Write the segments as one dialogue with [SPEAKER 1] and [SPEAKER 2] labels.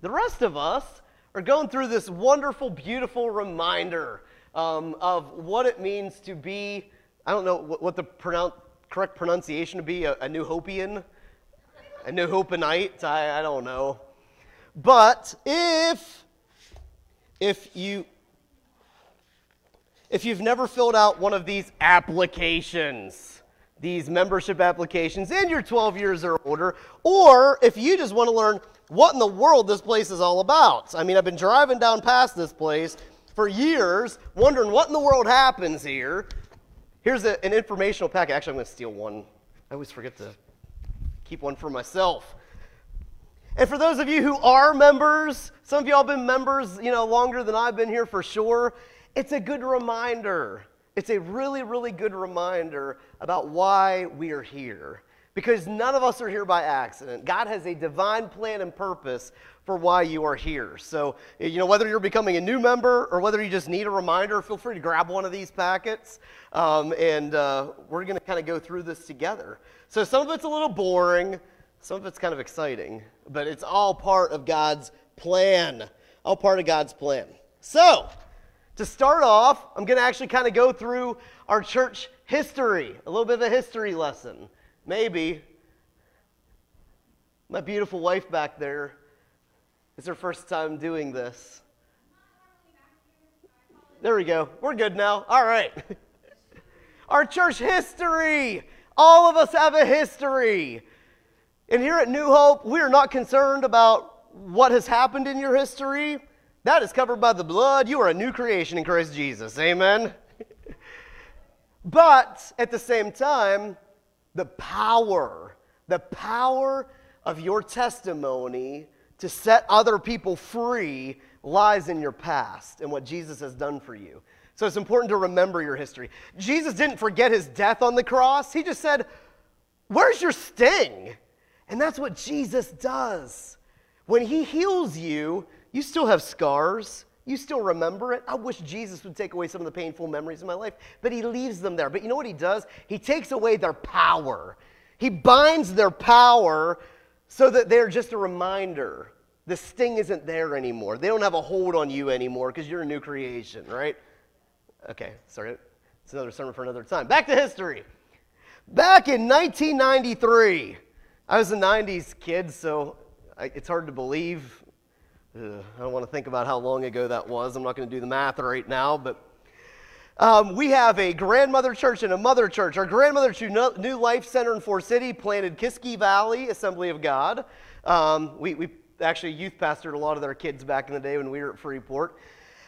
[SPEAKER 1] the rest of us are going through this wonderful, beautiful reminder um, of what it means to be, I don't know what, what the pronoun- correct pronunciation would be, a, a New Hopian, a New Hopenite, I, I don't know. But if, if you, if you've never filled out one of these applications, these membership applications, and you're 12 years or older, or if you just want to learn what in the world this place is all about. I mean, I've been driving down past this place for years, wondering what in the world happens here. Here's a, an informational packet. Actually, I'm going to steal one. I always forget to keep one for myself. And for those of you who are members, some of y'all been members, you know, longer than I've been here for sure. It's a good reminder. It's a really, really good reminder about why we are here. Because none of us are here by accident. God has a divine plan and purpose for why you are here. So, you know, whether you're becoming a new member or whether you just need a reminder, feel free to grab one of these packets. Um, and uh, we're going to kind of go through this together. So, some of it's a little boring, some of it's kind of exciting, but it's all part of God's plan. All part of God's plan. So, to start off, I'm going to actually kind of go through our church history, a little bit of a history lesson. Maybe. My beautiful wife back there is her first time doing this. There we go. We're good now. All right. Our church history. All of us have a history. And here at New Hope, we are not concerned about what has happened in your history. That is covered by the blood. You are a new creation in Christ Jesus. Amen. but at the same time, the power, the power of your testimony to set other people free lies in your past and what Jesus has done for you. So it's important to remember your history. Jesus didn't forget his death on the cross, he just said, Where's your sting? And that's what Jesus does. When he heals you, you still have scars. You still remember it. I wish Jesus would take away some of the painful memories of my life, but he leaves them there. But you know what he does? He takes away their power. He binds their power so that they're just a reminder. The sting isn't there anymore. They don't have a hold on you anymore because you're a new creation, right? Okay, sorry. It's another sermon for another time. Back to history. Back in 1993, I was a 90s kid, so it's hard to believe Ugh, I don't want to think about how long ago that was. I'm not going to do the math right now, but um, we have a grandmother church and a mother church. Our grandmother church, New Life Center in Forest City, planted Kiski Valley Assembly of God. Um, we, we actually youth pastored a lot of their kids back in the day when we were at Freeport.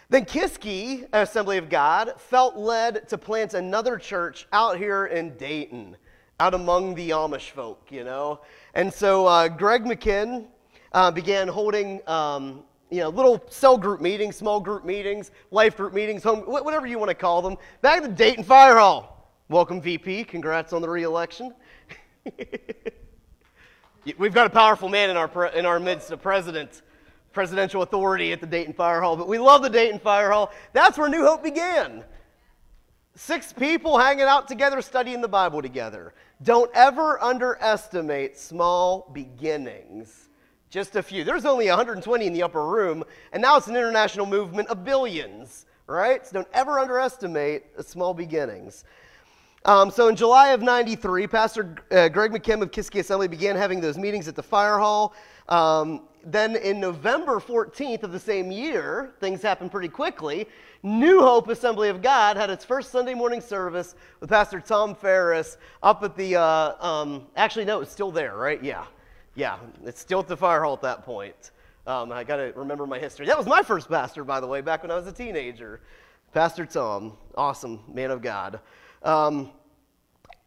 [SPEAKER 1] Then Kiski Assembly of God felt led to plant another church out here in Dayton, out among the Amish folk, you know. And so uh, Greg McKinn uh, began holding um, you know, little cell group meetings, small group meetings, life group meetings, home, whatever you want to call them, back at the Dayton Fire Hall. Welcome, VP. Congrats on the reelection. We've got a powerful man in our, in our midst, a president, presidential authority at the Dayton Fire Hall. But we love the Dayton Fire Hall. That's where New Hope began. Six people hanging out together, studying the Bible together. Don't ever underestimate small beginnings just a few. There's only 120 in the upper room, and now it's an international movement of billions, right? So don't ever underestimate the small beginnings. Um, so in July of 93, Pastor uh, Greg McKim of Kiski Assembly began having those meetings at the fire hall. Um, then in November 14th of the same year, things happened pretty quickly. New Hope Assembly of God had its first Sunday morning service with Pastor Tom Ferris up at the, uh, um, actually, no, it's still there, right? Yeah. Yeah, it's still at the fire hall at that point. Um, I got to remember my history. That was my first pastor, by the way, back when I was a teenager. Pastor Tom, awesome man of God. Um,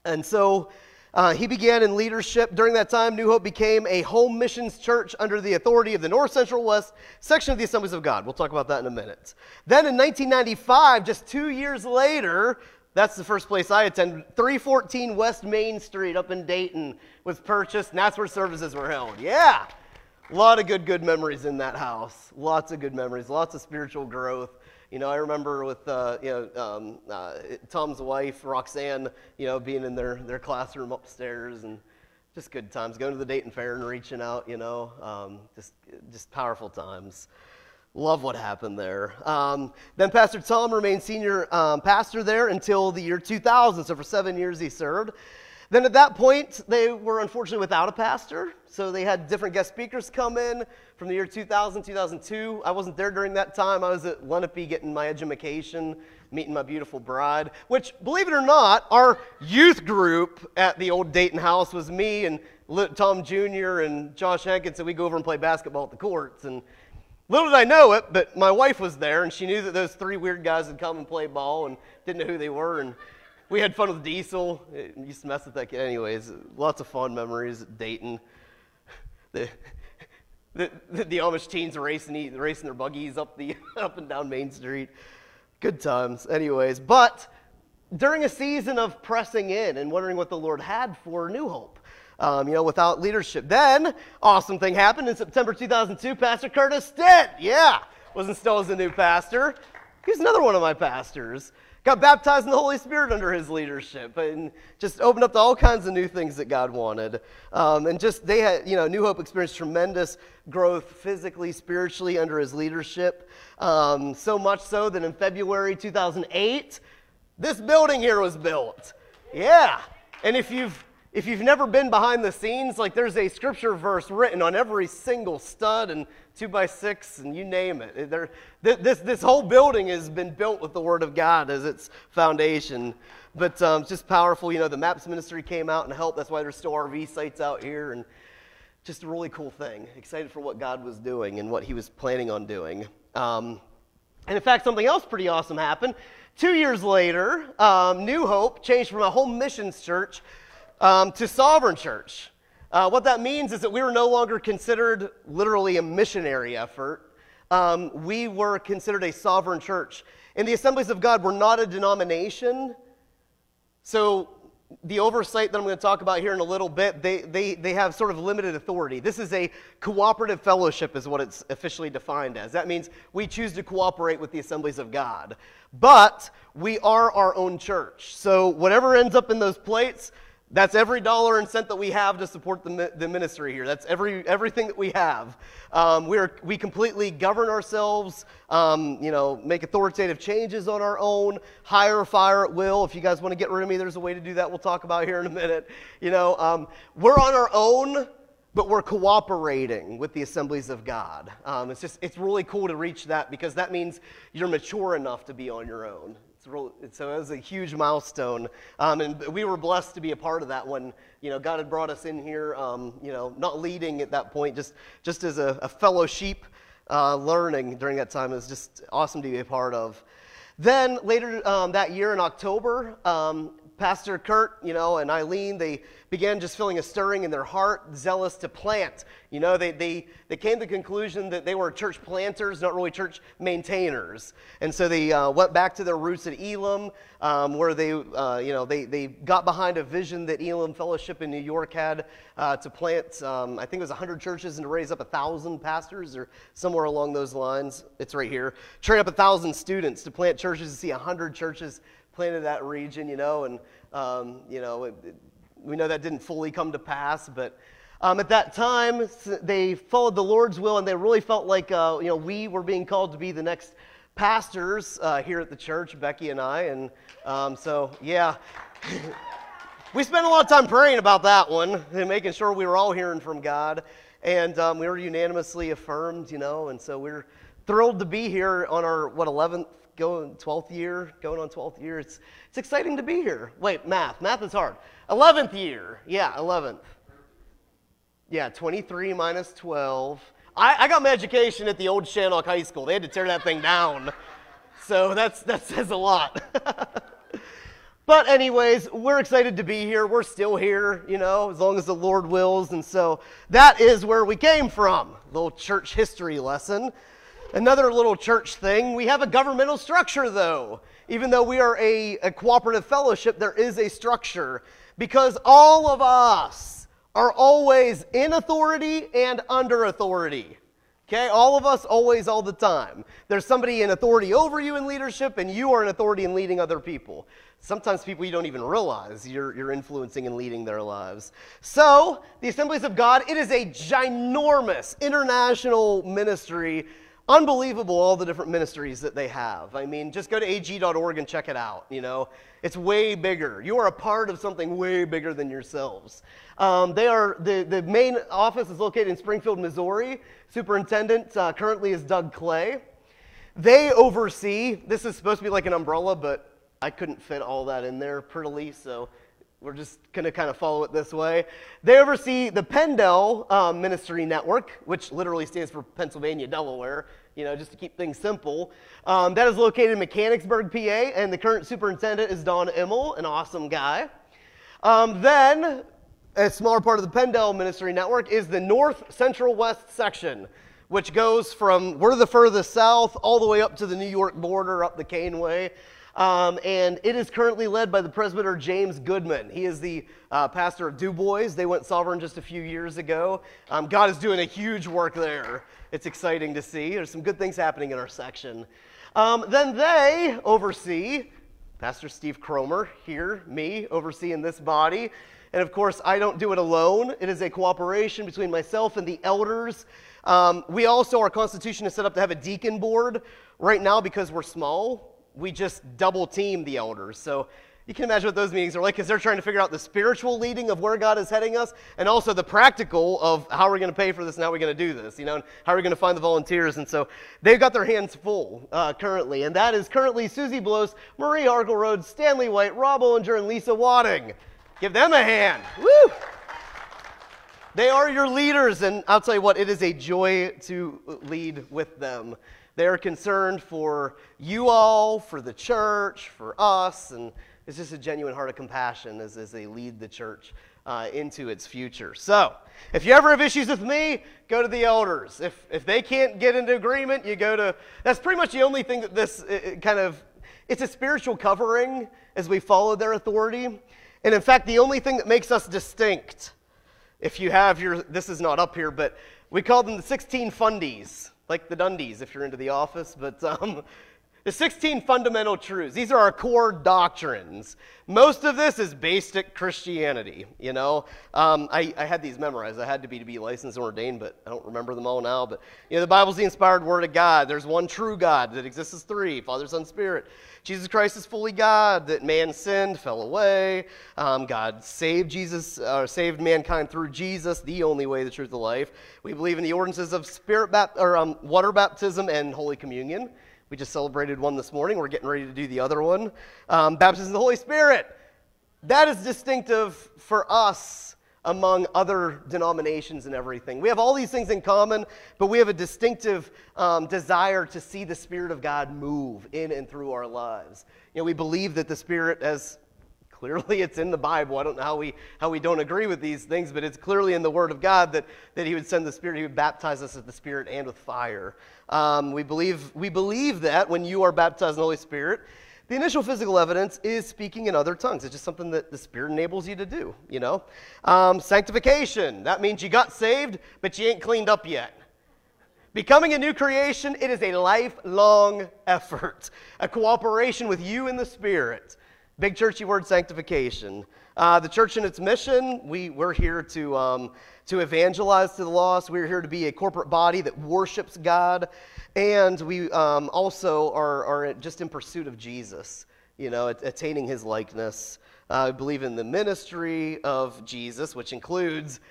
[SPEAKER 1] and so uh, he began in leadership. During that time, New Hope became a home missions church under the authority of the North Central West section of the Assemblies of God. We'll talk about that in a minute. Then in 1995, just two years later, that's the first place I attended. 314 West Main Street up in Dayton was purchased, and that's where services were held. Yeah. A lot of good, good memories in that house. Lots of good memories, lots of spiritual growth. You know, I remember with uh, you know um, uh, Tom's wife Roxanne, you know, being in their, their classroom upstairs and just good times. Going to the Dayton Fair and reaching out, you know, um, just just powerful times. Love what happened there. Um, then Pastor Tom remained senior um, pastor there until the year 2000. So for seven years he served. Then at that point, they were unfortunately without a pastor. So they had different guest speakers come in from the year 2000, 2002. I wasn't there during that time. I was at Lenape getting my education, meeting my beautiful bride, which, believe it or not, our youth group at the old Dayton house was me and Tom Jr. and Josh Hankins, and we go over and play basketball at the courts. And Little did I know it, but my wife was there, and she knew that those three weird guys had come and played ball and didn't know who they were. And we had fun with Diesel. It used to mess with that kid. Anyways, lots of fun memories at Dayton. The, the, the, the Amish teens racing, racing their buggies up, the, up and down Main Street. Good times. Anyways, but during a season of pressing in and wondering what the Lord had for New Hope, um, you know, without leadership. Then, awesome thing happened in September 2002. Pastor Curtis Stitt, yeah, was installed as a new pastor. He's another one of my pastors. Got baptized in the Holy Spirit under his leadership and just opened up to all kinds of new things that God wanted. Um, and just, they had, you know, New Hope experienced tremendous growth physically, spiritually under his leadership. Um, so much so that in February 2008, this building here was built. Yeah. And if you've if you've never been behind the scenes, like there's a scripture verse written on every single stud and two by six and you name it. There, this, this whole building has been built with the Word of God as its foundation. But um, it's just powerful. You know, the MAPS ministry came out and helped. That's why there's still RV sites out here. And just a really cool thing. Excited for what God was doing and what He was planning on doing. Um, and in fact, something else pretty awesome happened. Two years later, um, New Hope changed from a home missions church um, to Sovereign Church. Uh, what that means is that we were no longer considered literally a missionary effort. Um, we were considered a sovereign church. And the Assemblies of God were not a denomination. So, the oversight that I'm going to talk about here in a little bit, they, they, they have sort of limited authority. This is a cooperative fellowship, is what it's officially defined as. That means we choose to cooperate with the Assemblies of God. But we are our own church. So, whatever ends up in those plates, that's every dollar and cent that we have to support the, the ministry here. That's every, everything that we have. Um, we're, we completely govern ourselves, um, you know, make authoritative changes on our own, hire, fire at will. If you guys want to get rid of me, there's a way to do that. We'll talk about here in a minute. You know, um, we're on our own, but we're cooperating with the assemblies of God. Um, it's just, it's really cool to reach that because that means you're mature enough to be on your own. So it was a huge milestone, um, and we were blessed to be a part of that when you know God had brought us in here. Um, you know, not leading at that point, just just as a, a fellow sheep, uh, learning during that time. It was just awesome to be a part of. Then later um, that year in October, um, Pastor Kurt, you know, and Eileen, they began just feeling a stirring in their heart, zealous to plant. You know, they, they, they came to the conclusion that they were church planters, not really church maintainers. And so they uh, went back to their roots at Elim, um, where they, uh, you know, they, they got behind a vision that Elim Fellowship in New York had uh, to plant, um, I think it was 100 churches and to raise up 1,000 pastors or somewhere along those lines. It's right here. Train up 1,000 students to plant churches to see 100 churches planted that region, you know, and, um, you know, it, it, we know that didn't fully come to pass, but um, at that time, they followed the Lord's will, and they really felt like, uh, you know, we were being called to be the next pastors uh, here at the church, Becky and I, and um, so, yeah. we spent a lot of time praying about that one and making sure we were all hearing from God. And um, we were unanimously affirmed, you know, and so we're thrilled to be here on our, what, 11th going 12th year, going on 12th year. It's, it's exciting to be here. Wait, math. Math is hard. 11th year. Yeah, 11th. Yeah, 23 minus 12. I, I got my education at the old Shannock High School. They had to tear that thing down. So that's, that says a lot. but, anyways, we're excited to be here. We're still here, you know, as long as the Lord wills. And so that is where we came from. Little church history lesson. Another little church thing we have a governmental structure, though. Even though we are a, a, cooperative fellowship, there is a structure because all of us are always in authority and under authority. Okay, all of us, always, all the time. There's somebody in authority over you in leadership, and you are in authority in leading other people. Sometimes people you don't even realize you're, you're influencing and leading their lives. So, the Assemblies of God, it is a ginormous international ministry unbelievable all the different ministries that they have. I mean, just go to ag.org and check it out. You know, it's way bigger. You are a part of something way bigger than yourselves. Um, they are the, the main office is located in Springfield, Missouri. Superintendent uh, currently is Doug Clay. They oversee. This is supposed to be like an umbrella, but I couldn't fit all that in there prettily, so we're just going to kind of follow it this way. They oversee the PennDel um, Ministry Network, which literally stands for Pennsylvania, Delaware, you know, just to keep things simple. Um, that is located in Mechanicsburg, PA, and the current superintendent is Don Immel, an awesome guy. Um, then, a smaller part of the PennDel Ministry Network is the North Central West section, which goes from we're the furthest south all the way up to the New York border, up the Caneway. Um, and it is currently led by the presbyter James Goodman. He is the uh, pastor of Du Bois. They went sovereign just a few years ago. Um, God is doing a huge work there. It's exciting to see. There's some good things happening in our section. Um, then they oversee Pastor Steve Cromer here, me, overseeing this body. And of course, I don't do it alone. It is a cooperation between myself and the elders. Um, we also, our constitution is set up to have a deacon board. Right now, because we're small, we just double team the elders. So you can imagine what those meetings are like because they're trying to figure out the spiritual leading of where God is heading us and also the practical of how we're going to pay for this and how we're going to do this, you know, and how are we going to find the volunteers. And so they've got their hands full uh, currently. And that is currently Susie Blows, Marie Harkleroad, Stanley White, Rob Ollinger, and Lisa Wadding. Give them a hand. Woo! They are your leaders, and I'll tell you what, it is a joy to lead with them. They're concerned for you all, for the church, for us, and it's just a genuine heart of compassion as, as they lead the church uh, into its future. So, if you ever have issues with me, go to the elders. If, if they can't get into agreement, you go to, that's pretty much the only thing that this it, kind of, it's a spiritual covering as we follow their authority. And in fact, the only thing that makes us distinct, if you have your, this is not up here, but we call them the 16 fundies like the Dundies if you're into the office, but um, the 16 fundamental truths. These are our core doctrines. Most of this is basic Christianity. You know, um, I, I, had these memorized. I had to be to be licensed and ordained, but I don't remember them all now. But you know, the Bible's the inspired Word of God. There's one true God that exists as three: Father, Son, Spirit. Jesus Christ is fully God. That man sinned, fell away. Um, God saved Jesus, uh, saved mankind through Jesus, the only way, the truth, the life. We believe in the ordinances of spirit bap- or um, water baptism and Holy Communion. We just celebrated one this morning. We're getting ready to do the other one. Um, baptism of the Holy Spirit. That is distinctive for us among other denominations and everything. We have all these things in common, but we have a distinctive um, desire to see the Spirit of God move in and through our lives. You know, we believe that the Spirit, as clearly it's in the Bible. I don't know how we, how we don't agree with these things, but it's clearly in the Word of God that, that He would send the Spirit, He would baptize us with the Spirit and with fire. Um, we, believe, we believe that when you are baptized in the Holy Spirit, the initial physical evidence is speaking in other tongues. It's just something that the Spirit enables you to do, you know? Um, sanctification, that means you got saved, but you ain't cleaned up yet. Becoming a new creation, it is a lifelong effort, a cooperation with you and the Spirit. Big churchy word sanctification. Uh, the church and its mission, we, we're here to, um, to evangelize to the lost. We're here to be a corporate body that worships God. And we um, also are, are just in pursuit of Jesus, you know, attaining his likeness. Uh, I believe in the ministry of Jesus, which includes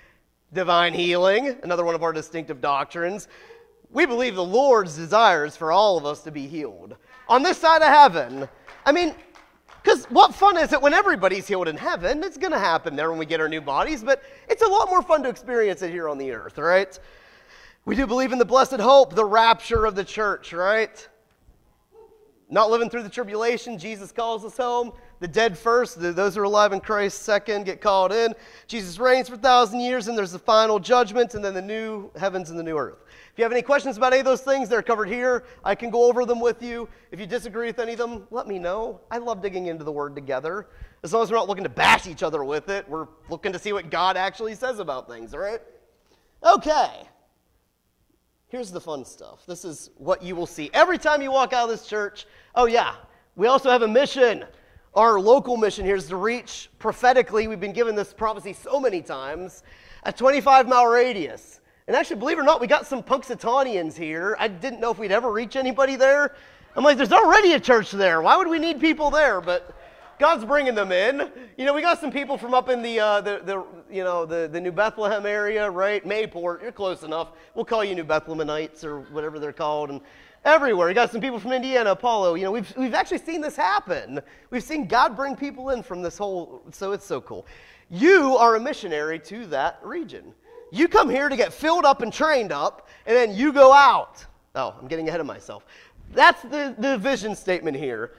[SPEAKER 1] divine healing, another one of our distinctive doctrines. We believe the Lord's desires for all of us to be healed. On this side of heaven, I mean, because what fun is it when everybody's healed in heaven? It's going to happen there when we get our new bodies, but it's a lot more fun to experience it here on the earth, right? We do believe in the blessed hope, the rapture of the church, right? Not living through the tribulation, Jesus calls us home. The dead first, those who are alive in Christ second get called in. Jesus reigns for a thousand years, and there's the final judgment, and then the new heavens and the new earth. If you have any questions about any of those things, they're covered here. I can go over them with you. If you disagree with any of them, let me know. I love digging into the Word together. As long as we're not looking to bash each other with it, we're looking to see what God actually says about things, all right? Okay. here's the fun stuff. This is what you will see every time you walk out of this church. Oh, yeah, we also have a mission. Our local mission here is to reach prophetically, we've been given this prophecy so many times, a 25 mile radius. And actually, believe it or not, we got some Punxsutaunians here. I didn't know if we'd ever reach anybody there. I'm like, there's already a church there. Why would we need people there? But God's bringing them in. You know, we got some people from up in the, uh, the, the, you know, the, the New Bethlehem area, right? Mayport, you're close enough. We'll call you New Bethlehemites or whatever they're called. And everywhere. We got some people from Indiana, Apollo. You know, we've, we've actually seen this happen. We've seen God bring people in from this whole, so it's so cool. You are a missionary to that region. You come here to get filled up and trained up, and then you go out. Oh, I'm getting ahead of myself. That's the, the vision statement here.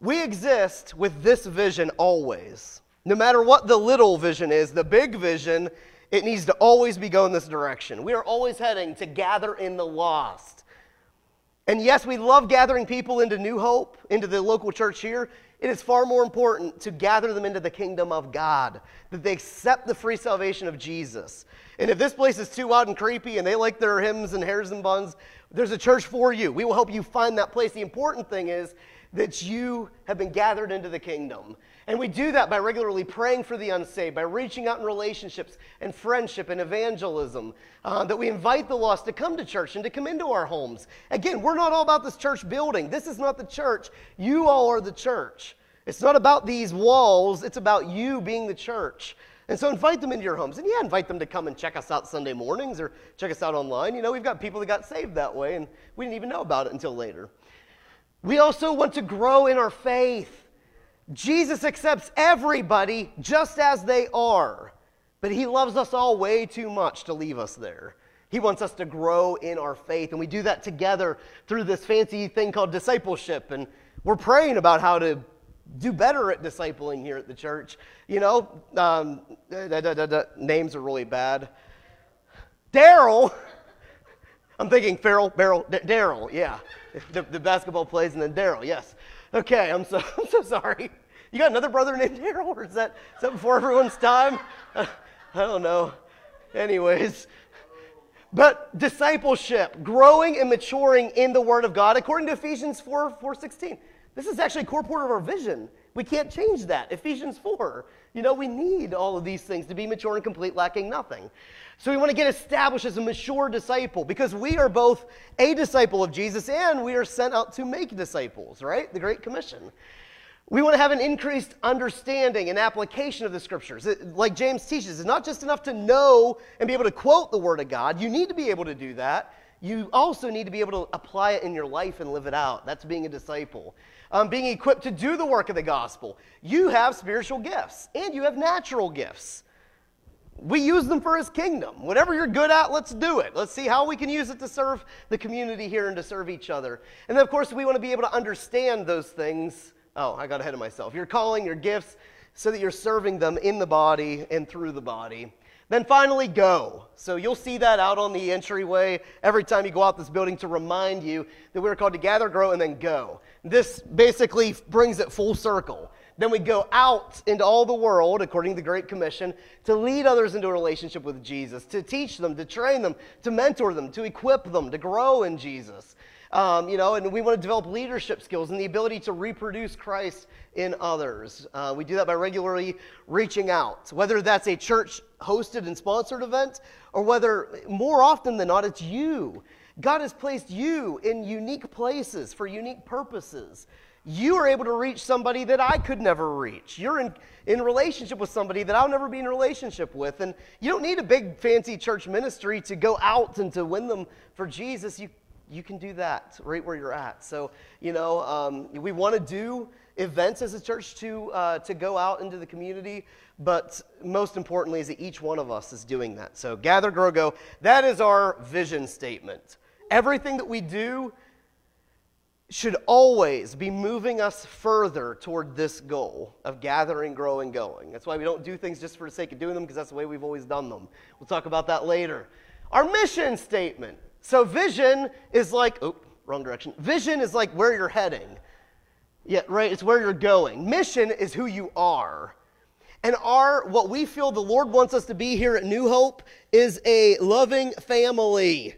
[SPEAKER 1] We exist with this vision always. No matter what the little vision is, the big vision, it needs to always be going this direction. We are always heading to gather in the lost. And yes, we love gathering people into New Hope, into the local church here. It is far more important to gather them into the kingdom of God, that they accept the free salvation of Jesus. And if this place is too odd and creepy and they like their hymns and hairs and buns, there's a church for you. We will help you find that place. The important thing is that you have been gathered into the kingdom. And we do that by regularly praying for the unsaved, by reaching out in relationships and friendship and evangelism, uh, that we invite the lost to come to church and to come into our homes. Again, we're not all about this church building. This is not the church. You all are the church. It's not about these walls, it's about you being the church. And so invite them into your homes. And yeah, invite them to come and check us out Sunday mornings or check us out online. You know, we've got people that got saved that way, and we didn't even know about it until later. We also want to grow in our faith. Jesus accepts everybody just as they are, but he loves us all way too much to leave us there. He wants us to grow in our faith, and we do that together through this fancy thing called discipleship. And we're praying about how to do better at discipling here at the church. You know, um, da, da, da, names are really bad. Daryl, I'm thinking Farrell, Barrel, Daryl, yeah. The, the basketball plays and then Daryl, yes. Okay, I'm so, I'm so sorry. You got another brother named Daryl, or is that, is that before everyone's time? I don't know. Anyways, but discipleship, growing and maturing in the Word of God, according to Ephesians 4 4 16. This is actually a core part of our vision. We can't change that. Ephesians 4. You know, we need all of these things to be mature and complete, lacking nothing. So we want to get established as a mature disciple because we are both a disciple of Jesus and we are sent out to make disciples, right? The Great Commission. We want to have an increased understanding and application of the scriptures. It, like James teaches, it's not just enough to know and be able to quote the Word of God. You need to be able to do that. You also need to be able to apply it in your life and live it out. That's being a disciple um, being equipped to do the work of the gospel. You have spiritual gifts and you have natural gifts. We use them for his kingdom. Whatever you're good at, let's do it. Let's see how we can use it to serve the community here and to serve each other. And then, of course, we want to be able to understand those things. Oh, I got ahead of myself. Your calling, your gifts, so that you're serving them in the body and through the body. Then finally, go. So you'll see that out on the entryway every time you go out this building to remind you that we're called to gather, grow, and then go. This basically brings it full circle. Then we go out into all the world, according to the Great Commission, to lead others into a relationship with Jesus, to teach them, to train them, to mentor them, to equip them, to grow in Jesus. Um, you know, and we want to develop leadership skills and the ability to reproduce Christ in others. Uh, we do that by regularly reaching out, whether that's a church hosted and sponsored event or whether more often than not it's you. God has placed you in unique places for unique purposes. You are able to reach somebody that I could never reach. You're in, in relationship with somebody that I'll never be in relationship with. And you don't need a big fancy church ministry to go out and to win them for Jesus. You you can do that right where you're at. So, you know, um, we want to do events as a church to, uh, to go out into the community, but most importantly is that each one of us is doing that. So, gather, grow, go. That is our vision statement. Everything that we do should always be moving us further toward this goal of gathering, growing, going. That's why we don't do things just for the sake of doing them, because that's the way we've always done them. We'll talk about that later. Our mission statement so vision is like, oh, wrong direction. Vision is like where you're heading. Yeah, right? It's where you're going. Mission is who you are. And our what we feel the Lord wants us to be here at New Hope is a loving family.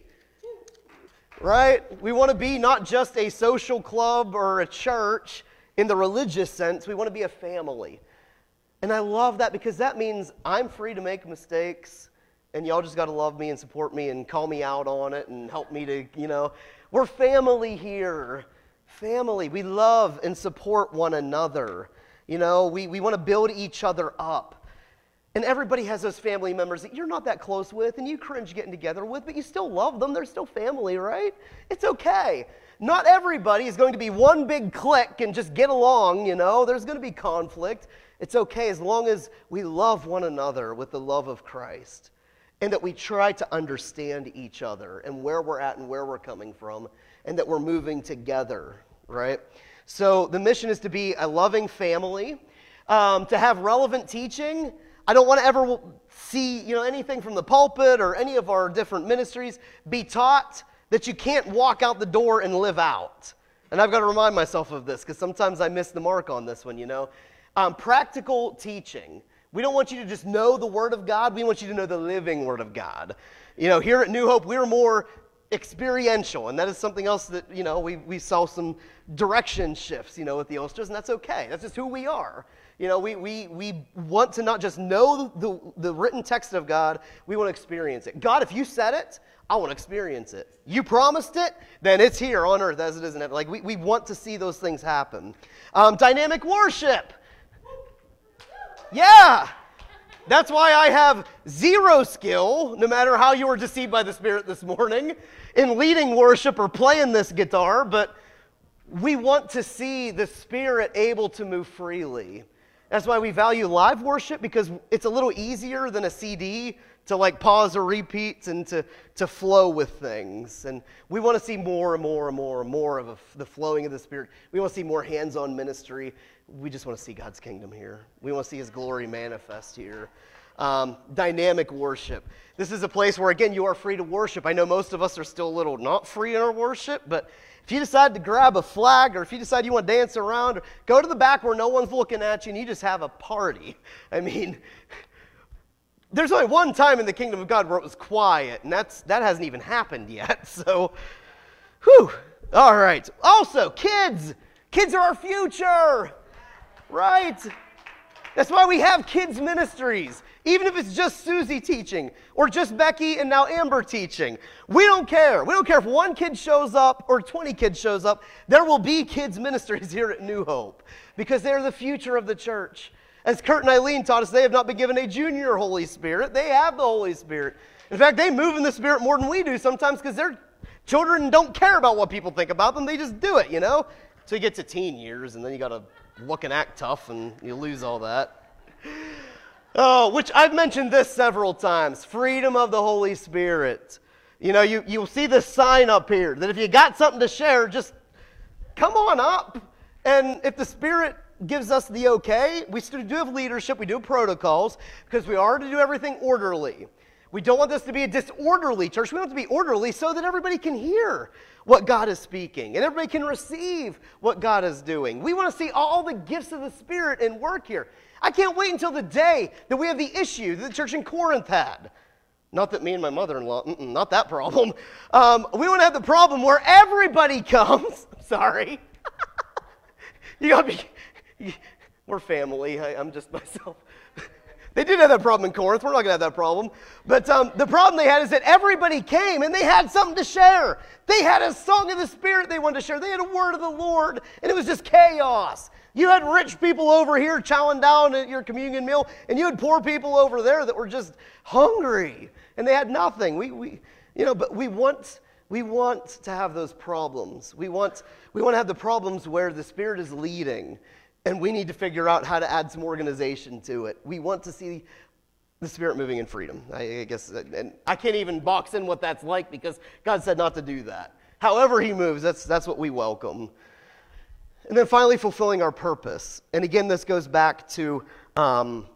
[SPEAKER 1] right? We want to be not just a social club or a church in the religious sense, we want to be a family. And I love that because that means I'm free to make mistakes and y'all just got to love me and support me and call me out on it and help me to, you know, we're family here. Family. We love and support one another. You know, we, we want to build each other up. And everybody has those family members that you're not that close with and you cringe getting together with, but you still love them. They're still family, right? It's okay. Not everybody is going to be one big clique and just get along, you know. There's going to be conflict. It's okay as long as we love one another with the love of Christ and that we try to understand each other and where we're at and where we're coming from and that we're moving together, right? So the mission is to be a loving family, um, to have relevant teaching. I don't want to ever see you know anything from the pulpit or any of our different ministries be taught that you can't walk out the door and live out. And I've got to remind myself of this because sometimes I miss the mark on this one, you know. Um, practical teaching. We don't want you to just know the Word of God, we want you to know the living Word of God. You know, here at New Hope, we're more experiential, and that is something else that, you know, we, we saw some direction shifts, you know, with the Ulsters, and that's okay. That's just who we are. You know, we, we, we want to not just know the, the, written text of God, we want to experience it. God, if you said it, I want to experience it. You promised it, then it's here on earth as it is in heaven. Like, we, we want to see those things happen. Um, dynamic worship. Yeah. That's why I have zero skill, no matter how you were deceived by the Spirit this morning, in leading worship or playing this guitar, but we want to see the Spirit able to move freely. That's why we value live worship because it's a little easier than a CD to like pause or repeat and to, to flow with things. And we want to see more and more and more and more of a, the flowing of the Spirit. We want to see more hands on ministry we just want to see God's kingdom here. We want to see His glory manifest here. Um, dynamic worship. This is a place where, again, you are free to worship. I know most of us are still a little not free in our worship, but if you decide to grab a flag or if you decide you want to dance around, or go to the back where no one's looking at you and you just have a party. I mean, there's only one time in the kingdom of God where it was quiet, and that's, that hasn't even happened yet. So, whew. All right. Also, kids. Kids are our future. Right? That's why we have kids' ministries. Even if it's just Susie teaching or just Becky and now Amber teaching. We don't care. We don't care if one kid shows up or 20 kids shows up. There will be kids' ministries here at New Hope because they're the future of the church. As Kurt and Eileen taught us, they have not been given a junior Holy Spirit. They have the Holy Spirit. In fact, they move in the Spirit more than we do sometimes because their children don't care about what people think about them. They just do it, you know? So you get to teen years and then you got to look and act tough and you lose all that. Oh, which I've mentioned this several times freedom of the Holy Spirit. You know, you, you'll see this sign up here that if you got something to share, just come on up. And if the Spirit gives us the okay, we still do have leadership, we do protocols, because we are to do everything orderly. We don't want this to be a disorderly church. We want it to be orderly so that everybody can hear what God is speaking and everybody can receive what God is doing. We want to see all the gifts of the Spirit in work here. I can't wait until the day that we have the issue that the church in Corinth had. Not that me and my mother in law, not that problem. Um, we want to have the problem where everybody comes. Sorry. you got to be, we're family. I, I'm just myself. They did have that problem in Corinth. We're not going to have that problem. But um, the problem they had is that everybody came and they had something to share. They had a song of the Spirit they wanted to share. They had a word of the Lord, and it was just chaos. You had rich people over here chowing down at your communion meal, and you had poor people over there that were just hungry and they had nothing. We, we, you know, but we want, we want to have those problems. We want, we want to have the problems where the Spirit is leading and we need to figure out how to add some organization to it. We want to see the Spirit moving in freedom. I, guess, and I can't even box in what that's like because God said not to do that. However, He moves, that's, that's what we welcome. And then finally, fulfilling our purpose. And again, this goes back to, um,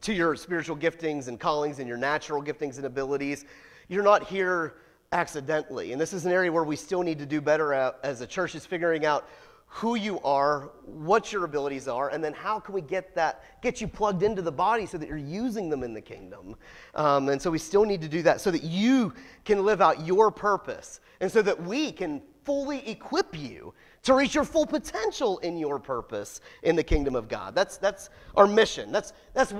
[SPEAKER 1] to your spiritual giftings and callings and your natural giftings and abilities. You're not here accidentally. And this is an area where we still need to do better as a church, is figuring out who you are, what your abilities are, and then how can we get that, get you plugged into the body so that you're using them in the kingdom. Um, and so we still need to do that so that you can live out your purpose and so that we can fully equip you to reach your full potential in your purpose in the kingdom of God. That's, that's our mission. That's, that's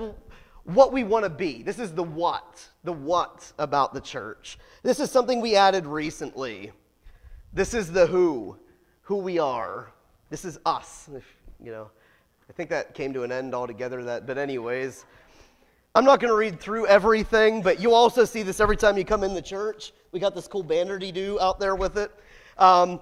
[SPEAKER 1] what we want to be. This is the what, the what about the church. This is something we added recently. This is the who, who we are. This is us. If, you know, I think that came to an end altogether. That, but anyways, I'm not going to read through everything, but you also see this every time you come in the church. We got this cool banner to do out there with it. Um,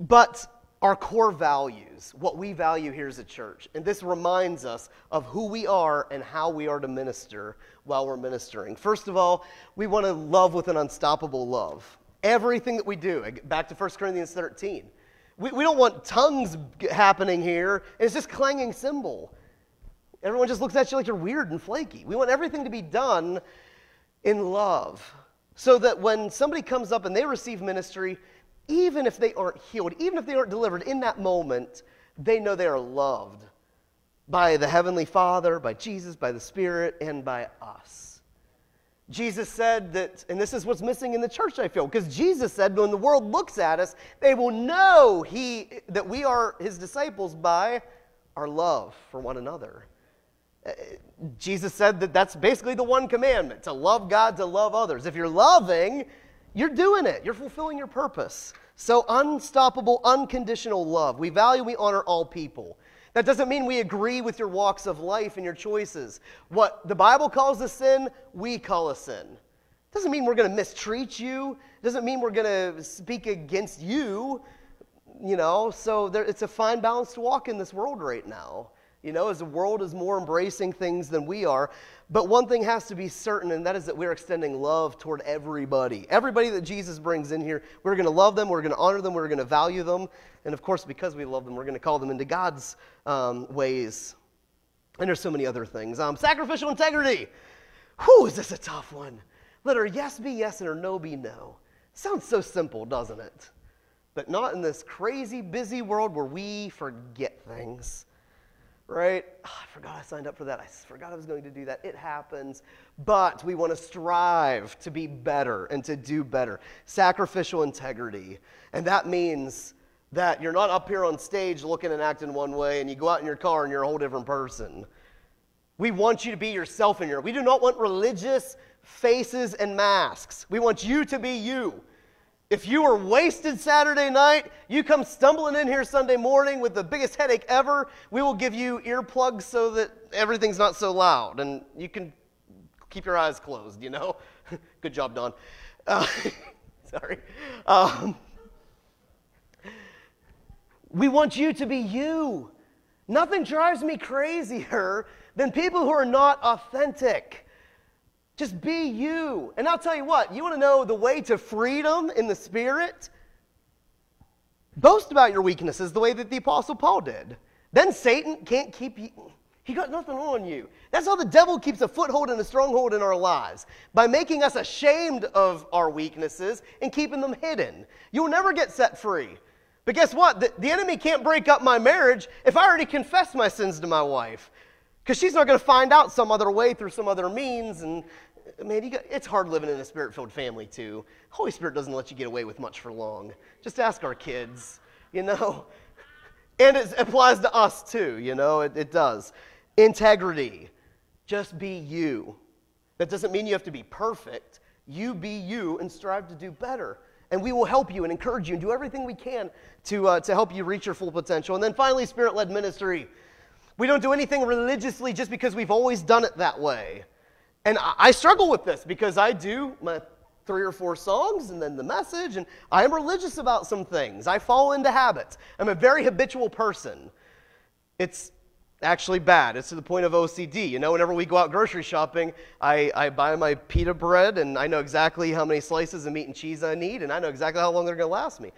[SPEAKER 1] but our core values, what we value here as a church, and this reminds us of who we are and how we are to minister while we're ministering. First of all, we want to love with an unstoppable love. Everything that we do, back to 1 Corinthians 13. We, we don't want tongues happening here. It's just clanging cymbal. Everyone just looks at you like you're weird and flaky. We want everything to be done in love so that when somebody comes up and they receive ministry, even if they aren't healed, even if they aren't delivered in that moment, they know they are loved by the Heavenly Father, by Jesus, by the Spirit, and by us. Jesus said that, and this is what's missing in the church, I feel, because Jesus said when the world looks at us, they will know he, that we are his disciples by our love for one another. Uh, Jesus said that that's basically the one commandment to love God, to love others. If you're loving, you're doing it, you're fulfilling your purpose. So, unstoppable, unconditional love. We value, we honor all people. That doesn't mean we agree with your walks of life and your choices. What the Bible calls a sin, we call a sin. Doesn't mean we're going to mistreat you. Doesn't mean we're going to speak against you. You know, so there, it's a fine balance to walk in this world right now. You know, as the world is more embracing things than we are. But one thing has to be certain, and that is that we're extending love toward everybody. Everybody that Jesus brings in here, we're going to love them, we're going to honor them, we're going to value them. And of course, because we love them, we're going to call them into God's um, ways. And there's so many other things. Um, sacrificial integrity. Whew, is this a tough one? Let her yes be yes and her no be no. Sounds so simple, doesn't it? But not in this crazy, busy world where we forget things right? Oh, I forgot I signed up for that. I forgot I was going to do that. It happens. But we want to strive to be better and to do better. Sacrificial integrity. And that means that you're not up here on stage looking and acting one way and you go out in your car and you're a whole different person. We want you to be yourself in here. We do not want religious faces and masks. We want you to be you. If you were wasted Saturday night, you come stumbling in here Sunday morning with the biggest headache ever, we will give you earplugs so that everything's not so loud and you can keep your eyes closed, you know? Good job, Don. Uh, sorry. Um, we want you to be you. Nothing drives me crazier than people who are not authentic. Just be you. And I'll tell you what, you want to know the way to freedom in the Spirit? Boast about your weaknesses the way that the Apostle Paul did. Then Satan can't keep you. He got nothing on you. That's how the devil keeps a foothold and a stronghold in our lives by making us ashamed of our weaknesses and keeping them hidden. You'll never get set free. But guess what? The, the enemy can't break up my marriage if I already confess my sins to my wife. Because she's not going to find out some other way through some other means, and man, got, it's hard living in a spirit filled family, too. Holy Spirit doesn't let you get away with much for long. Just ask our kids, you know? And it applies to us, too, you know? It, it does. Integrity. Just be you. That doesn't mean you have to be perfect. You be you and strive to do better. And we will help you and encourage you and do everything we can to, uh, to help you reach your full potential. And then finally, spirit led ministry. We don't do anything religiously just because we've always done it that way. And I struggle with this because I do my three or four songs and then the message, and I am religious about some things. I fall into habits. I'm a very habitual person. It's actually bad. It's to the point of OCD. You know, whenever we go out grocery shopping, I, I buy my pita bread, and I know exactly how many slices of meat and cheese I need, and I know exactly how long they're going to last me.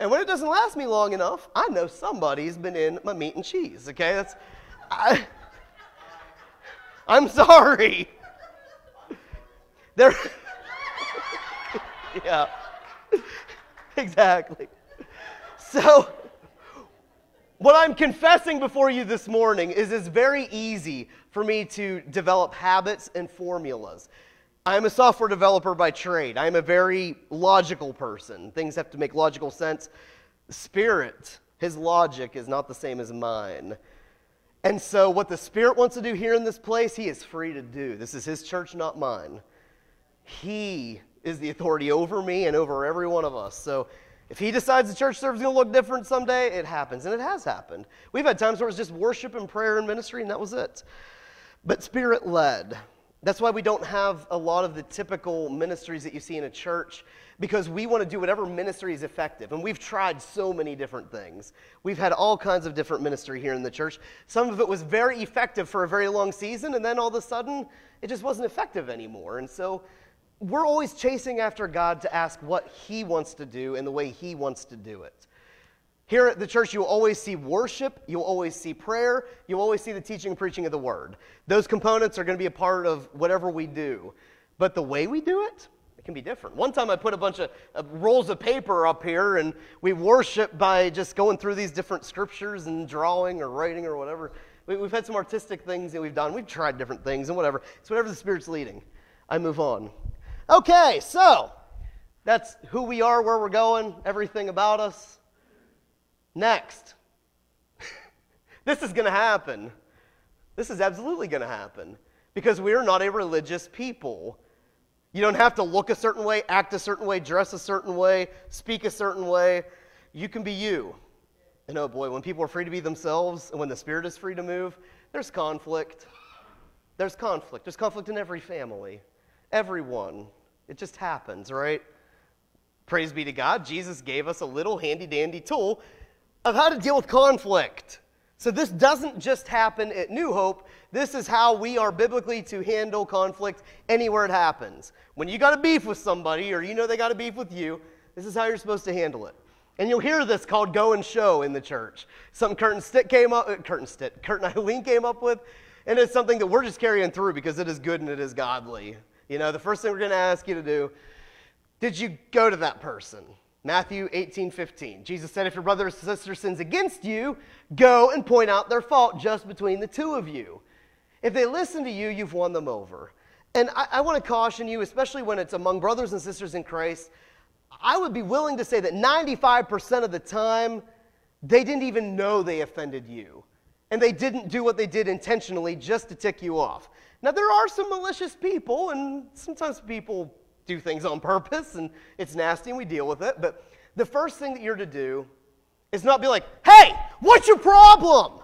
[SPEAKER 1] And when it doesn't last me long enough, I know somebody's been in my meat and cheese, okay? That's. I, I'm sorry. There. yeah. exactly. So, What I'm confessing before you this morning is it's very easy for me to develop habits and formulas. I'm a software developer by trade. I'm a very logical person. Things have to make logical sense. Spirit, his logic is not the same as mine. And so, what the Spirit wants to do here in this place, he is free to do. This is his church, not mine. He is the authority over me and over every one of us. So, if he decides the church service is going to look different someday, it happens. And it has happened. We've had times where it was just worship and prayer and ministry, and that was it. But spirit led. That's why we don't have a lot of the typical ministries that you see in a church because we want to do whatever ministry is effective. And we've tried so many different things. We've had all kinds of different ministry here in the church. Some of it was very effective for a very long season, and then all of a sudden, it just wasn't effective anymore. And so we're always chasing after God to ask what He wants to do and the way He wants to do it. Here at the church, you'll always see worship, you'll always see prayer, you'll always see the teaching and preaching of the word. Those components are going to be a part of whatever we do. But the way we do it, it can be different. One time I put a bunch of, rolls of paper up here and we worship by just going through these different scriptures and drawing or writing or whatever. We, have had some artistic things that we've done. We've tried different things and whatever. It's whatever the Spirit's leading. I move on. Okay, so that's who we are, where we're going, everything about us. Next. this is going to happen. This is absolutely going to happen because we are not a religious people. You don't have to look a certain way, act a certain way, dress a certain way, speak a certain way. You can be you. And oh boy, when people are free to be themselves and when the Spirit is free to move, there's conflict. There's conflict. There's conflict in every family, everyone. It just happens, right? Praise be to God, Jesus gave us a little handy dandy tool of how to deal with conflict. So this doesn't just happen at New Hope. This is how we are biblically to handle conflict anywhere it happens. When you got a beef with somebody or you know they got a beef with you, this is how you're supposed to handle it. And you'll hear this called go and show in the church. Something Curtin Stitt came up, uh, Curtin Stitt, Kurt and Eileen came up with, and it's something that we're just carrying through because it is good and it is godly. You know, the first thing we're going to ask you to do did you go to that person? Matthew 18, 15. Jesus said, If your brother or sister sins against you, go and point out their fault just between the two of you. If they listen to you, you've won them over. And I, I want to caution you, especially when it's among brothers and sisters in Christ, I would be willing to say that 95% of the time, they didn't even know they offended you. And they didn't do what they did intentionally just to tick you off. Now, there are some malicious people, and sometimes people do things on purpose, and it's nasty, and we deal with it. But the first thing that you're to do is not be like, hey, what's your problem?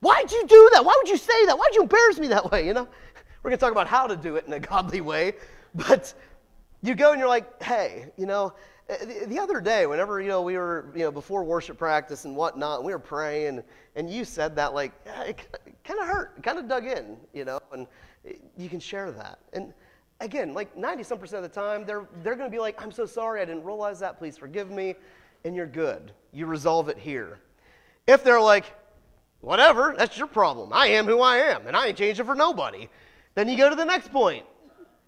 [SPEAKER 1] Why'd you do that? Why would you say that? Why'd you embarrass me that way? You know, we're going to talk about how to do it in a godly way. But you go and you're like, hey, you know, Uh, the other day, whenever you know we were, you know, before worship practice and whatnot, we were praying, and you said that like it kind of hurt, kind of dug in, you know, and eh, you can share that. And again, like 90 some percent of the time, they're, they're going to be like, I'm so sorry, I didn't realize that, please forgive me. And you're good. You resolve it here. If they're like, whatever, that's your problem. I am who I am, and I ain't changing for nobody. Then you go to the next point.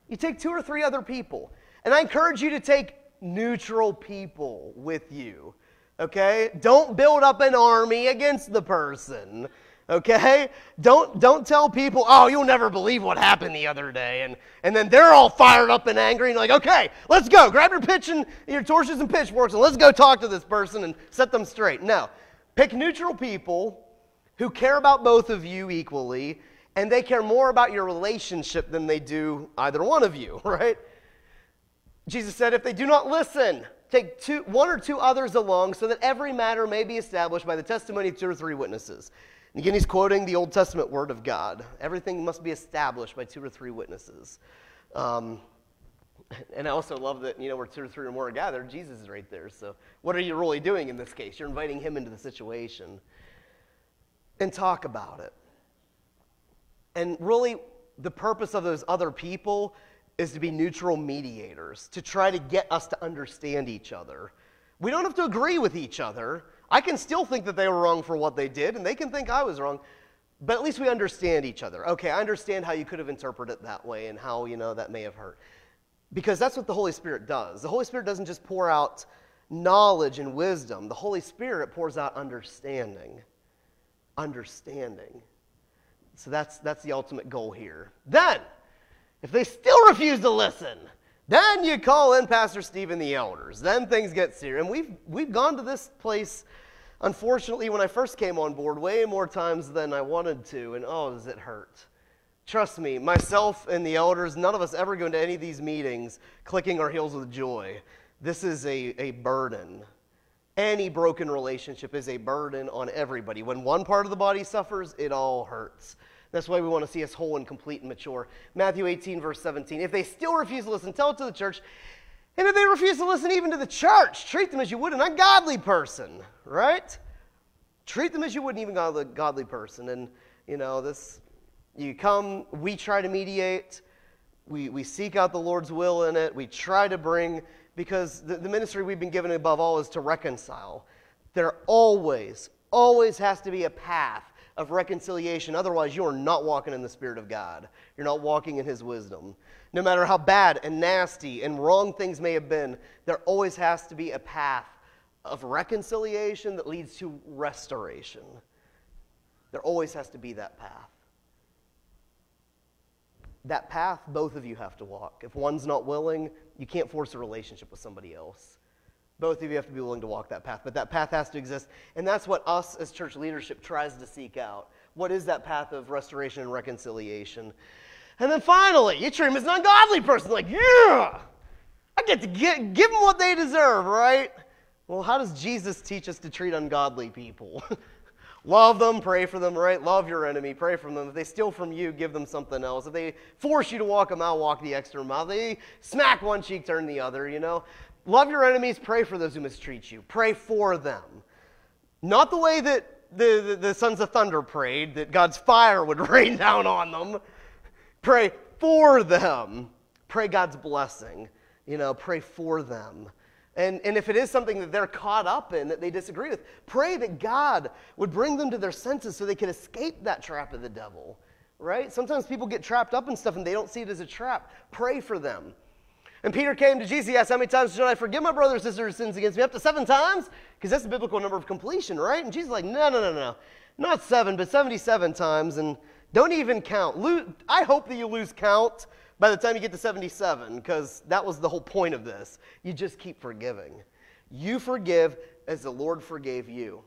[SPEAKER 1] You take two or three other people. And I encourage you to take neutral people with you. Okay? Don't build up an army against the person okay? Don't, don't tell people, oh, you'll never believe what happened the other day. And, and then they're all fired up and angry and like, okay, let's go. Grab your pitch and your torches and pitchforks and let's go talk to this person and set them straight. No. Pick neutral people who care about both of you equally and they care more about your relationship than they do either one of you, right? Jesus said, if they do not listen, take two, one or two others along so that every matter may be established by the testimony of two or three witnesses. And again, he's quoting the Old Testament word of God. Everything must be established by two or three witnesses. Um, and I also love that, you know, where two or three or more are gathered, Jesus is right there. So, what are you really doing in this case? You're inviting him into the situation. And talk about it. And really, the purpose of those other people is to be neutral mediators, to try to get us to understand each other. We don't have to agree with each other, I can still think that they were wrong for what they did, and they can think I was wrong, but at least we understand each other. Okay, I understand how you could have interpreted it that way and how, you know, that may have hurt. Because that's what the Holy Spirit does. The Holy Spirit doesn't just pour out knowledge and wisdom, the Holy Spirit pours out understanding. understanding. So that's, that's the ultimate goal here. Then, if they still refuse to listen, then you call in Pastor Steve and the elders. Then things get serious. And we've, we've gone to this place, unfortunately, when I first came on board, way more times than I wanted to. And oh, does it hurt? Trust me, myself and the elders, none of us ever go into any of these meetings clicking our heels with joy. This is a, a burden. Any broken relationship is a burden on everybody. When one part of the body suffers, it all hurts. That's why we want to see us whole and complete and mature. Matthew 18, verse 17. If they still refuse to listen, tell it to the church. And if they refuse to listen even to the church, treat them as you would an ungodly person, right? Treat them as you would an even godly, godly person. And, you know, this, you come, we try to mediate, we, we seek out the Lord's will in it, we try to bring, because the, the ministry we've been given above all is to reconcile. There always, always has to be a path of reconciliation. Otherwise, you are not walking in the Spirit of God. You're not walking in His wisdom. No matter how bad and nasty and wrong things may have been, there always has to be a path of reconciliation that leads to restoration. There always has to be that path. That path, both of you have to walk. If one's not willing, you can't force a relationship with somebody else. Both of you have to be willing to walk that path, but that path has to exist. And that's what us as church leadership tries to seek out. What is that path of restoration and reconciliation? And then finally, you treat them as an ungodly person. Like, yeah, I get to get, give them what they deserve, right? Well, how does Jesus teach us to treat ungodly people? Love them, pray for them, right? Love your enemy, pray for them. If they steal from you, give them something else. If they force you to walk a mile, walk the extra mile. They smack one cheek, turn the other, you know? Love your enemies, pray for those who mistreat you. Pray for them. Not the way that the, the, the, sons of thunder prayed, that God's fire would rain down on them. Pray for them. Pray God's blessing. You know, pray for them. And, and if it is something that they're caught up in that they disagree with, pray that God would bring them to their senses so they can escape that trap of the devil, right? Sometimes people get trapped up in stuff and they don't see it as a trap. Pray for them. And Peter came to Jesus. He asked, How many times should I forgive my brother or sister who sins against me? Up to seven times? Because that's the biblical number of completion, right? And Jesus is like, No, no, no, no. Not seven, but 77 times. And don't even count. I hope that you lose count by the time you get to 77, because that was the whole point of this. You just keep forgiving. You forgive as the Lord forgave you.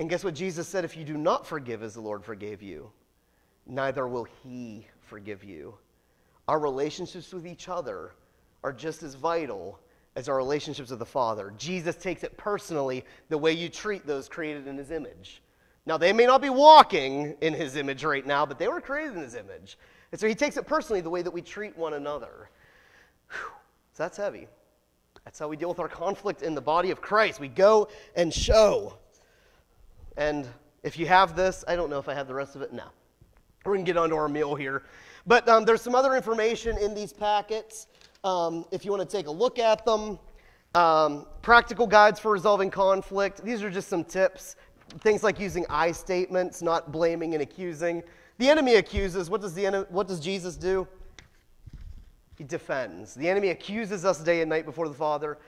[SPEAKER 1] And guess what Jesus said? If you do not forgive as the Lord forgave you, neither will He forgive you. Our relationships with each other are just as vital as our relationships with the Father. Jesus takes it personally the way you treat those created in His image. Now, they may not be walking in His image right now, but they were created in His image. And so He takes it personally the way that we treat one another. Whew. So that's heavy. That's how we deal with our conflict in the body of Christ. We go and show. And if you have this, I don't know if I have the rest of it. No. We're going to get on to our meal here. But um, there's some other information in these packets um, if you want to take a look at them. Um, practical guides for resolving conflict. These are just some tips. Things like using I statements, not blaming and accusing. The enemy accuses. What does, the enemy, what does Jesus do? He defends. The enemy accuses us day and night before the Father.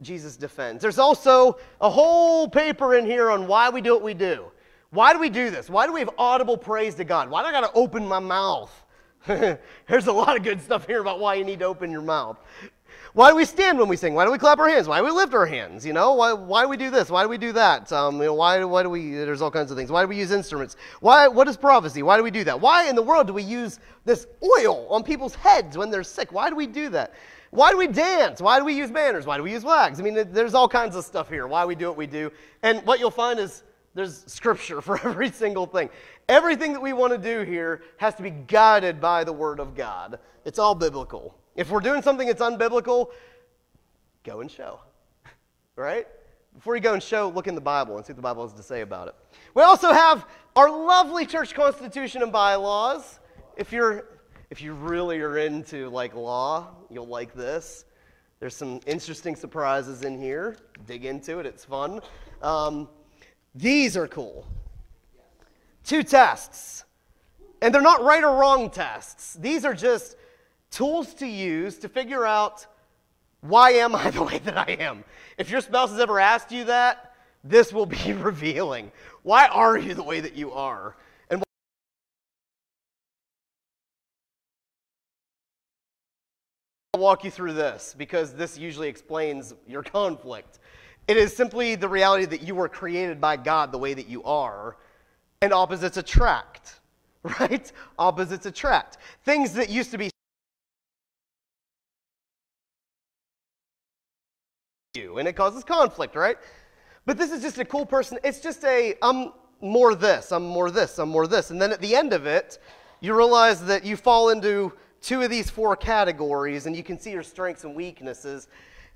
[SPEAKER 1] Jesus defends. There's also a whole paper in here on why we do what we do. Why do we do this? Why do we have audible praise to God? Why do I got to open my mouth? There's a lot of good stuff here about why you need to open your mouth. Why do we stand when we sing? Why do we clap our hands? Why do we lift our hands? You know, why, why do we do this? Why do we do that? Um, you know, why, why do we, there's all kinds of things. Why do we use instruments? Why, what is prophecy? Why do we do that? Why in the world do we use this oil on people's heads when they're sick? Why do we do that? Why do we dance? Why do we use banners? Why do we use flags? I mean, there's all kinds of stuff here. Why we do what we do. And what you'll find is there's scripture for every single thing. Everything that we want to do here has to be guided by the Word of God. It's all biblical. If we're doing something that's unbiblical, go and show. right? Before you go and show, look in the Bible and see what the Bible has to say about it. We also have our lovely church constitution and bylaws. If you're if you really are into like law, you'll like this. There's some interesting surprises in here. Dig into it; it's fun. Um, these are cool. Two tests. And they're not right or wrong tests. These are just tools to use to figure out why am I the way that I am. If your spouse has ever asked you that, this will be revealing. Why are you the way that you are? And I'll walk you through this because this usually explains your conflict. It is simply the reality that you were created by God the way that you are, and opposites attract, right? Opposites attract. Things that used to be you, and it causes conflict, right? But this is just a cool person. It's just a, I'm more this, I'm more this, I'm more this. And then at the end of it, you realize that you fall into two of these four categories and you can see your strengths and weaknesses.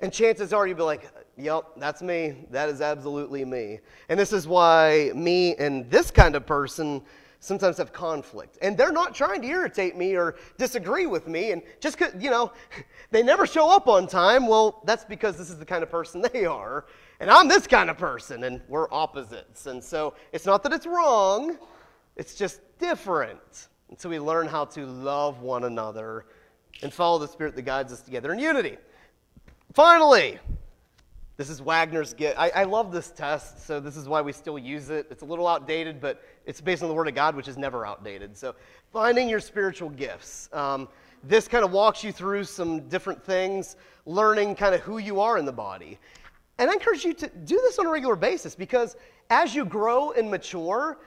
[SPEAKER 1] And chances are you'll be like, yep, that's me. That is absolutely me. And this is why me and this kind of person sometimes have conflict. And they're not trying to irritate me or disagree with me. And just, you know, they never show up on time. Well, that's because this is the kind of person they are. And I'm this kind of person, and we're opposites. And so it's not that it's wrong, it's just different. And so we learn how to love one another and follow the Spirit that guides us together in unity. Finally, this is Wagner's gift. I, I, love this test, so this is why we still use it. It's a little outdated, but it's based on the Word of God, which is never outdated. So, finding your spiritual gifts. Um, this kind of walks you through some different things, learning kind of who you are in the body. And I encourage you to do this on a regular basis because as you grow and mature,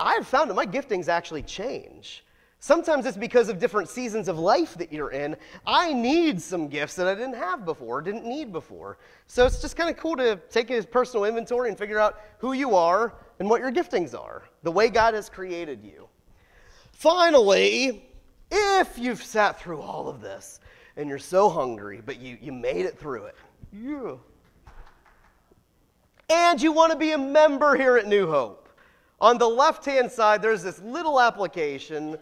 [SPEAKER 1] I've found that my giftings actually change. Sometimes it's because of different seasons of life that you're in. I need some gifts that I didn't have before, didn't need before. So it's just kind of cool to take a personal inventory and figure out who you are and what your giftings are, the way God has created you. Finally, if you've sat through all of this and you're so hungry, but you, you made it through it, yeah. and you want to be a member here at New Hope, on the left hand side, there's this little application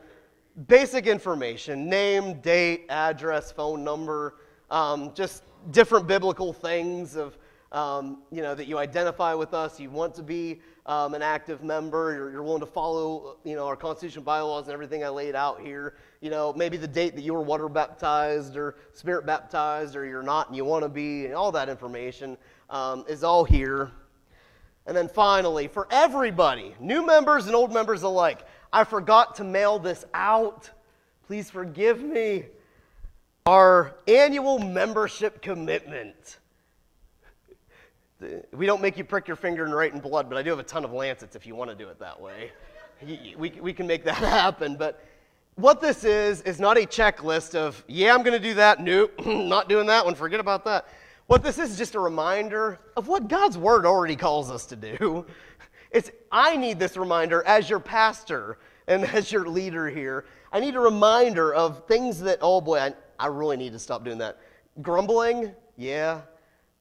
[SPEAKER 1] basic information name, date, address, phone number, um, just different biblical things of, um, you know, that you identify with us. You want to be um, an active member. You're, you're, willing to follow, you know, our constitution bylaws and everything I laid out here. You know, maybe the date that you were water baptized or spirit baptized or you're not and you want to be, and all that information um, is all here. And then finally, for everybody, new members and old members alike, I forgot to mail this out. Please forgive me. Our annual membership commitment. We don't make you prick your finger and write in blood, but I do have a ton of lancets if you want to do it that way. We, we can make that happen. But what this is, is not a checklist of, yeah, I'm going to do that. Nope, not doing that one. Forget about that. What this is, is just a reminder of what God's word already calls us to do. It's, I need this reminder as your pastor and as your leader here. I need a reminder of things that, oh boy, I, I really need to stop doing that. Grumbling, yeah.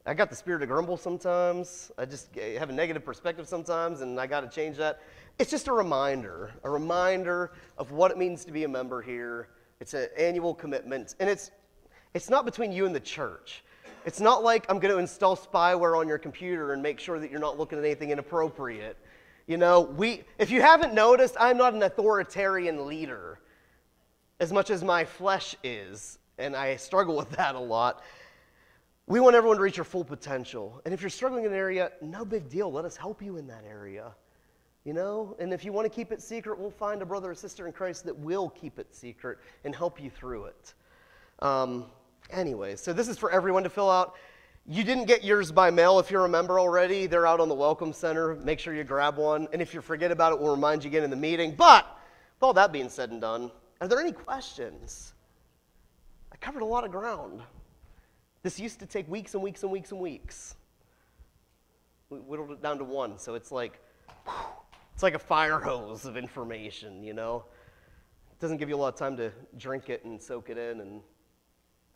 [SPEAKER 1] I got the spirit of grumble sometimes. I just have a negative perspective sometimes, and I got to change that. It's just a reminder, a reminder of what it means to be a member here. It's an annual commitment, and it's, it's not between you and the church. It's not like I'm going to install spyware on your computer and make sure that you're not looking at anything inappropriate. You know, we, if you haven't noticed, I'm not an authoritarian leader as much as my flesh is, and I struggle with that a lot. We want everyone to reach your full potential. And if you're struggling in an area, no big deal. Let us help you in that area. You know? And if you want to keep it secret, we'll find a brother or sister in Christ that will keep it secret and help you through it. Um, anyway, so this is for everyone to fill out. You didn't get yours by mail if you're a member already. They're out on the Welcome Center. Make sure you grab one. And if you forget about it, we'll remind you again in the meeting. But with all that being said and done, are there any questions? I covered a lot of ground. This used to take weeks and weeks and weeks and weeks. We whittled it down to one, so it's like it's like a fire hose of information, you know. It doesn't give you a lot of time to drink it and soak it in and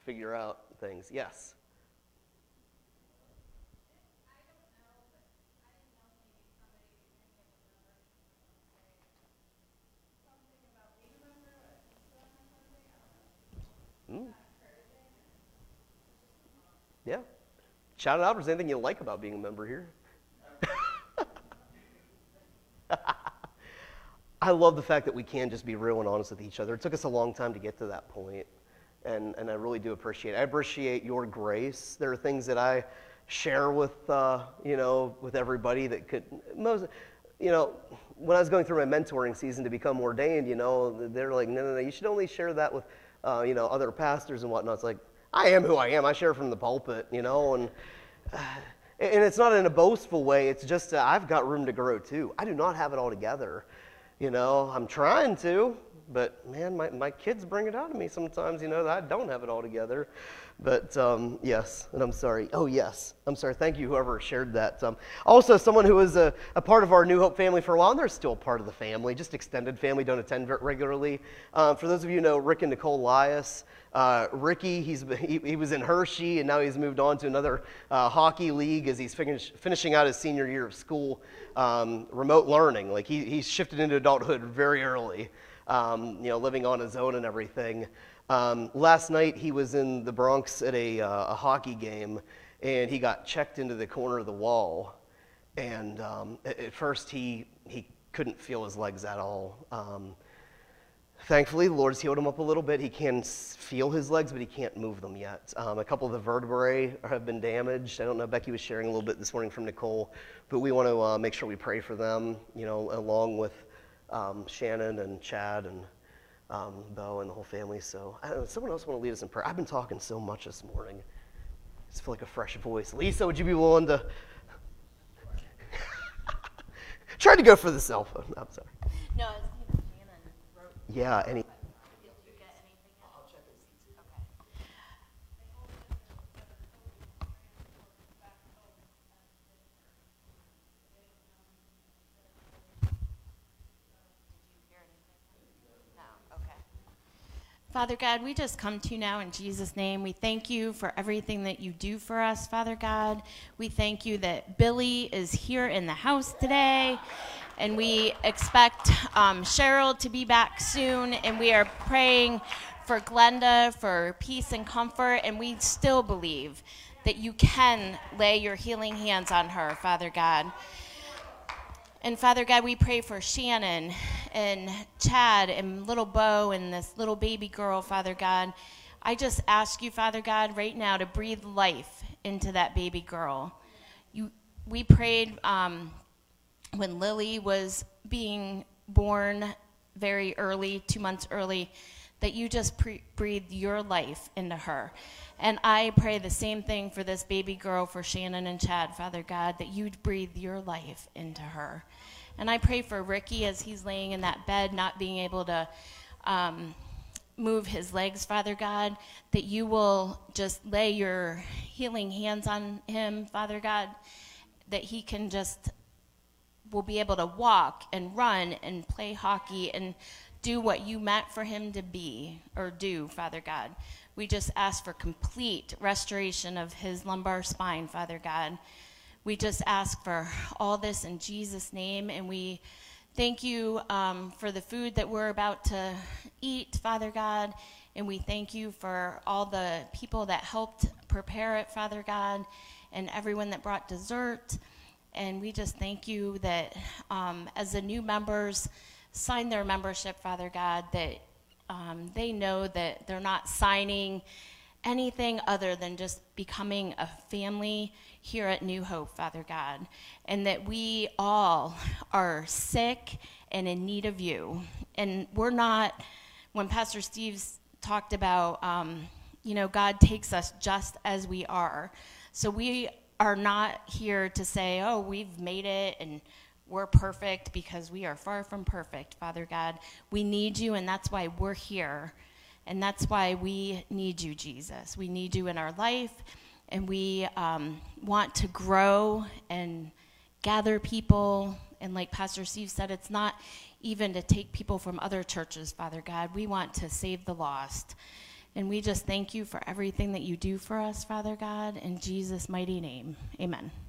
[SPEAKER 1] figure out things. Yes. Mm. Yeah. Shout it out if there's anything you like about being a member here. I love the fact that we can just be real and honest with each other. It took us a long time to get to that point, and, and I really do appreciate it. I appreciate your grace. There are things that I share with, uh, you know, with everybody that could, most, you know, when I was going through my mentoring season to become ordained, you know, they're like, no, no, no, you should only share that with, uh, you know, other pastors and whatnot. It's like, I am who I am. I share from the pulpit, you know, and, and it's not in a boastful way. It's just uh, I've got room to grow too. I do not have it all together. You know, I'm trying to, but man, my, my kids bring it out of me sometimes, you know, that I don't have it all together. But um, yes, and I'm sorry. Oh, yes. I'm sorry. Thank you, whoever shared that. Um, also, someone who was a, a, part of our New Hope family for a while, and they're still part of the family, just extended family, don't attend regularly. Um, for those of you who know Rick and Nicole Lias, uh, Ricky, he's, he, he, was in Hershey, and now he's moved on to another uh, hockey league as he's finish, finishing out his senior year of school. Um, remote learning, like he, he's shifted into adulthood very early, um, you know, living on his own and everything. Um, last night he was in the Bronx at a, uh, a, hockey game, and he got checked into the corner of the wall. And um, at, at, first he he couldn't feel his legs at all. Um, thankfully, the Lord's healed him up a little bit. He can feel his legs, but he can't move them yet. Um, a couple of the vertebrae have been damaged. I don't know. Becky was sharing a little bit this morning from Nicole, but we want to uh, make sure we pray for them. You know, along with um, Shannon and Chad and um, Bo and the whole family. So I don't know, someone else want to lead us in prayer? I've been talking so much this morning. I just feel like a fresh voice. Lisa, would you be willing to? Tried to go for the cell phone. I'm sorry. No, yeah, any.
[SPEAKER 2] Father God, we just come to you now in Jesus' name. We thank you for everything that you do for us, Father God. We thank you that Billy is here in the house today, and we expect um, Cheryl to be back soon, and we are praying for Glenda for peace and comfort, and we still believe that you can lay your healing hands on her, Father God. And Father God, we pray for Shannon and Chad and little Bo and this little baby girl, Father God. I just ask you, Father God, right now to breathe life into that baby girl. You, we prayed um, when Lily was being born very early, two months early, that you just pre- breathe your life into her. And I pray the same thing for this baby girl, for Shannon and Chad, Father God, that you'd breathe your life into her. And I pray for Ricky as he's laying in that bed, not being able to um, move his legs, Father God, that you will just lay your healing hands on him, Father God, that he can just will be able to walk and run and play hockey and do what you meant for him to be or do, Father God. We just ask for complete restoration of his lumbar spine, Father God. We just ask for all this in Jesus' name, and we thank you um, for the food that we're about to eat, Father God, and we thank you for all the people that helped prepare it, Father God, and everyone that brought dessert. And we just thank you that um, as the new members sign their membership, Father God, that um, they know that they're not signing anything other than just becoming a family here at New Hope, Father God, and that we all are sick and in need of you. And we're not, when Pastor Steve's talked about, um, you know, God takes us just as we are. So we are not here to say, oh, we've made it and we're perfect because we are far from perfect, Father God. We need you, and that's why we're here. And that's why we need you, Jesus. We need you in our life, and we um, want to grow and gather people. And like Pastor Steve said, it's not even to take people from other churches, Father God. We want to save the lost. And we just thank you for everything that you do for us, Father God, in Jesus' mighty name. Amen.